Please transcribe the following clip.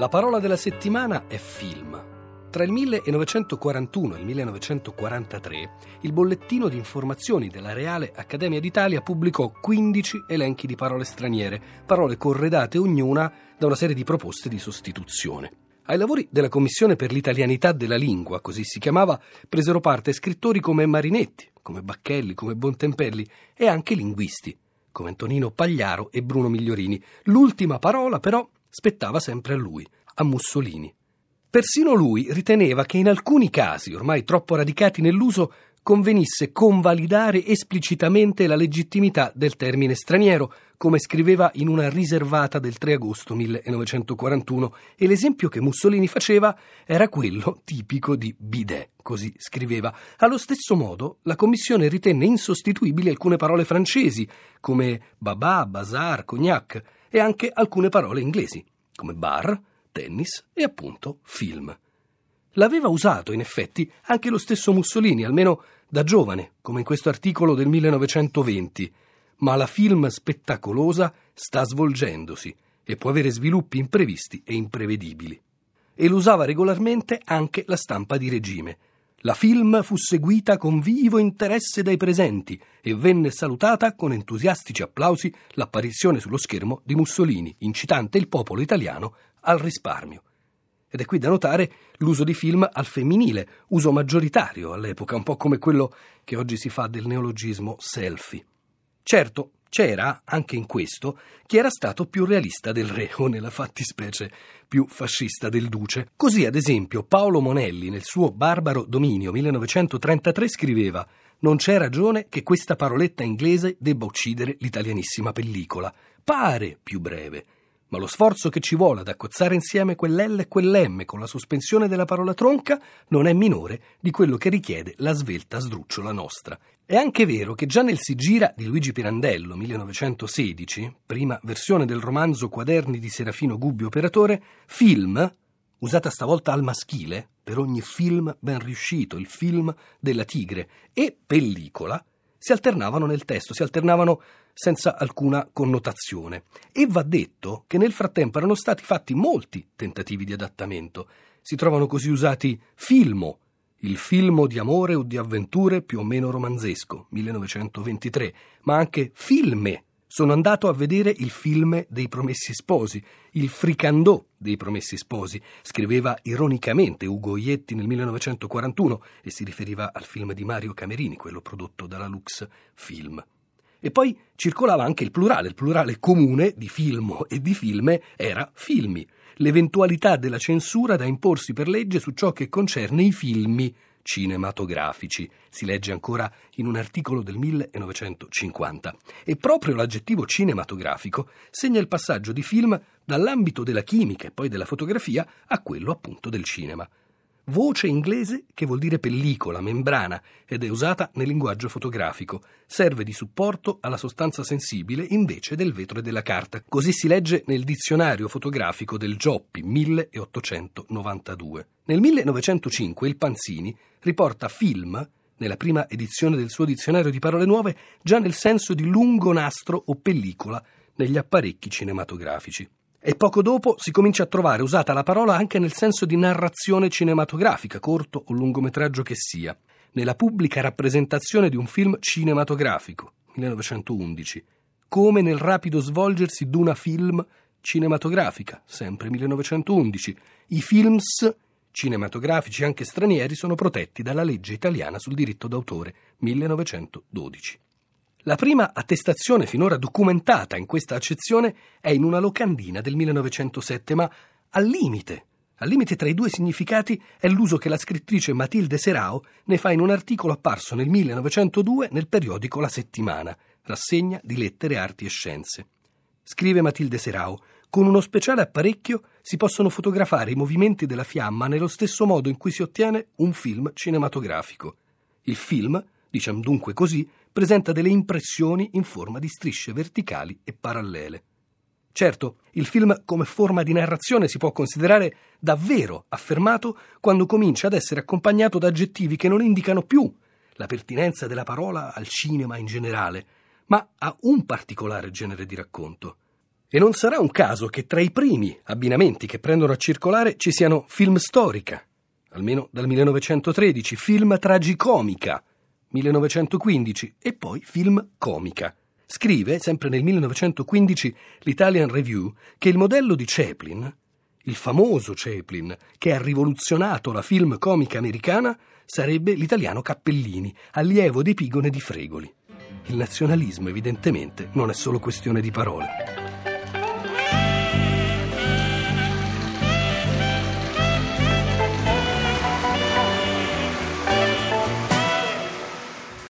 La parola della settimana è film. Tra il 1941 e il 1943 il bollettino di informazioni della Reale Accademia d'Italia pubblicò 15 elenchi di parole straniere, parole corredate ognuna da una serie di proposte di sostituzione. Ai lavori della Commissione per l'italianità della lingua, così si chiamava, presero parte scrittori come Marinetti, come Bacchelli, come Bontempelli e anche linguisti, come Antonino Pagliaro e Bruno Migliorini. L'ultima parola, però, spettava sempre a lui, a Mussolini. Persino lui riteneva che in alcuni casi, ormai troppo radicati nell'uso, convenisse convalidare esplicitamente la legittimità del termine straniero, come scriveva in una riservata del 3 agosto 1941, e l'esempio che Mussolini faceva era quello tipico di bidet, così scriveva. Allo stesso modo, la Commissione ritenne insostituibili alcune parole francesi, come babà, bazar, cognac, e anche alcune parole inglesi, come bar, tennis e appunto film. L'aveva usato, in effetti, anche lo stesso Mussolini, almeno da giovane, come in questo articolo del 1920, ma la film spettacolosa sta svolgendosi e può avere sviluppi imprevisti e imprevedibili. E lo usava regolarmente anche la stampa di regime, la film fu seguita con vivo interesse dai presenti e venne salutata con entusiastici applausi l'apparizione sullo schermo di Mussolini, incitante il popolo italiano al risparmio. Ed è qui da notare l'uso di film al femminile, uso maggioritario all'epoca, un po' come quello che oggi si fa del neologismo selfie. Certo, c'era, anche in questo, chi era stato più realista del re o nella fattispecie più fascista del duce. Così, ad esempio, Paolo Monelli nel suo Barbaro Dominio 1933 scriveva non c'è ragione che questa paroletta inglese debba uccidere l'italianissima pellicola. Pare più breve, ma lo sforzo che ci vuole ad accozzare insieme quell'L e quell'M con la sospensione della parola tronca non è minore di quello che richiede la svelta sdrucciola nostra. È anche vero che già nel Si gira di Luigi Pirandello, 1916, prima versione del romanzo Quaderni di Serafino Gubbio Operatore, film, usata stavolta al maschile, per ogni film ben riuscito, il film della tigre, e pellicola, si alternavano nel testo, si alternavano senza alcuna connotazione. E va detto che nel frattempo erano stati fatti molti tentativi di adattamento. Si trovano così usati filmo, il film di amore o di avventure più o meno romanzesco, 1923, ma anche filme. Sono andato a vedere il film dei Promessi Sposi, il fricandò dei Promessi Sposi, scriveva ironicamente Ugo Ietti nel 1941 e si riferiva al film di Mario Camerini, quello prodotto dalla Lux Film. E poi circolava anche il plurale, il plurale comune di filmo e di filme era filmi, l'eventualità della censura da imporsi per legge su ciò che concerne i filmi cinematografici. Si legge ancora in un articolo del 1950. E proprio l'aggettivo cinematografico segna il passaggio di film dall'ambito della chimica e poi della fotografia a quello appunto del cinema voce inglese che vuol dire pellicola, membrana ed è usata nel linguaggio fotografico. Serve di supporto alla sostanza sensibile invece del vetro e della carta. Così si legge nel dizionario fotografico del Gioppi 1892. Nel 1905 il Panzini riporta film nella prima edizione del suo dizionario di parole nuove già nel senso di lungo nastro o pellicola negli apparecchi cinematografici. E poco dopo si comincia a trovare usata la parola anche nel senso di narrazione cinematografica, corto o lungometraggio che sia, nella pubblica rappresentazione di un film cinematografico, 1911, come nel rapido svolgersi di una film cinematografica, sempre 1911. I films cinematografici anche stranieri sono protetti dalla legge italiana sul diritto d'autore, 1912. La prima attestazione finora documentata in questa accezione è in una locandina del 1907, ma al limite, al limite tra i due significati è l'uso che la scrittrice Matilde Serao ne fa in un articolo apparso nel 1902 nel periodico La Settimana, rassegna di lettere, arti e scienze. Scrive Matilde Serao, con uno speciale apparecchio si possono fotografare i movimenti della fiamma nello stesso modo in cui si ottiene un film cinematografico. Il film, diciamo dunque così, presenta delle impressioni in forma di strisce verticali e parallele. Certo, il film come forma di narrazione si può considerare davvero affermato quando comincia ad essere accompagnato da aggettivi che non indicano più la pertinenza della parola al cinema in generale, ma a un particolare genere di racconto. E non sarà un caso che tra i primi abbinamenti che prendono a circolare ci siano film storica, almeno dal 1913, film tragicomica, 1915 e poi film comica. Scrive, sempre nel 1915, l'Italian Review che il modello di Chaplin, il famoso Chaplin, che ha rivoluzionato la film comica americana, sarebbe l'italiano Cappellini, allievo di Pigone di Fregoli. Il nazionalismo evidentemente non è solo questione di parole.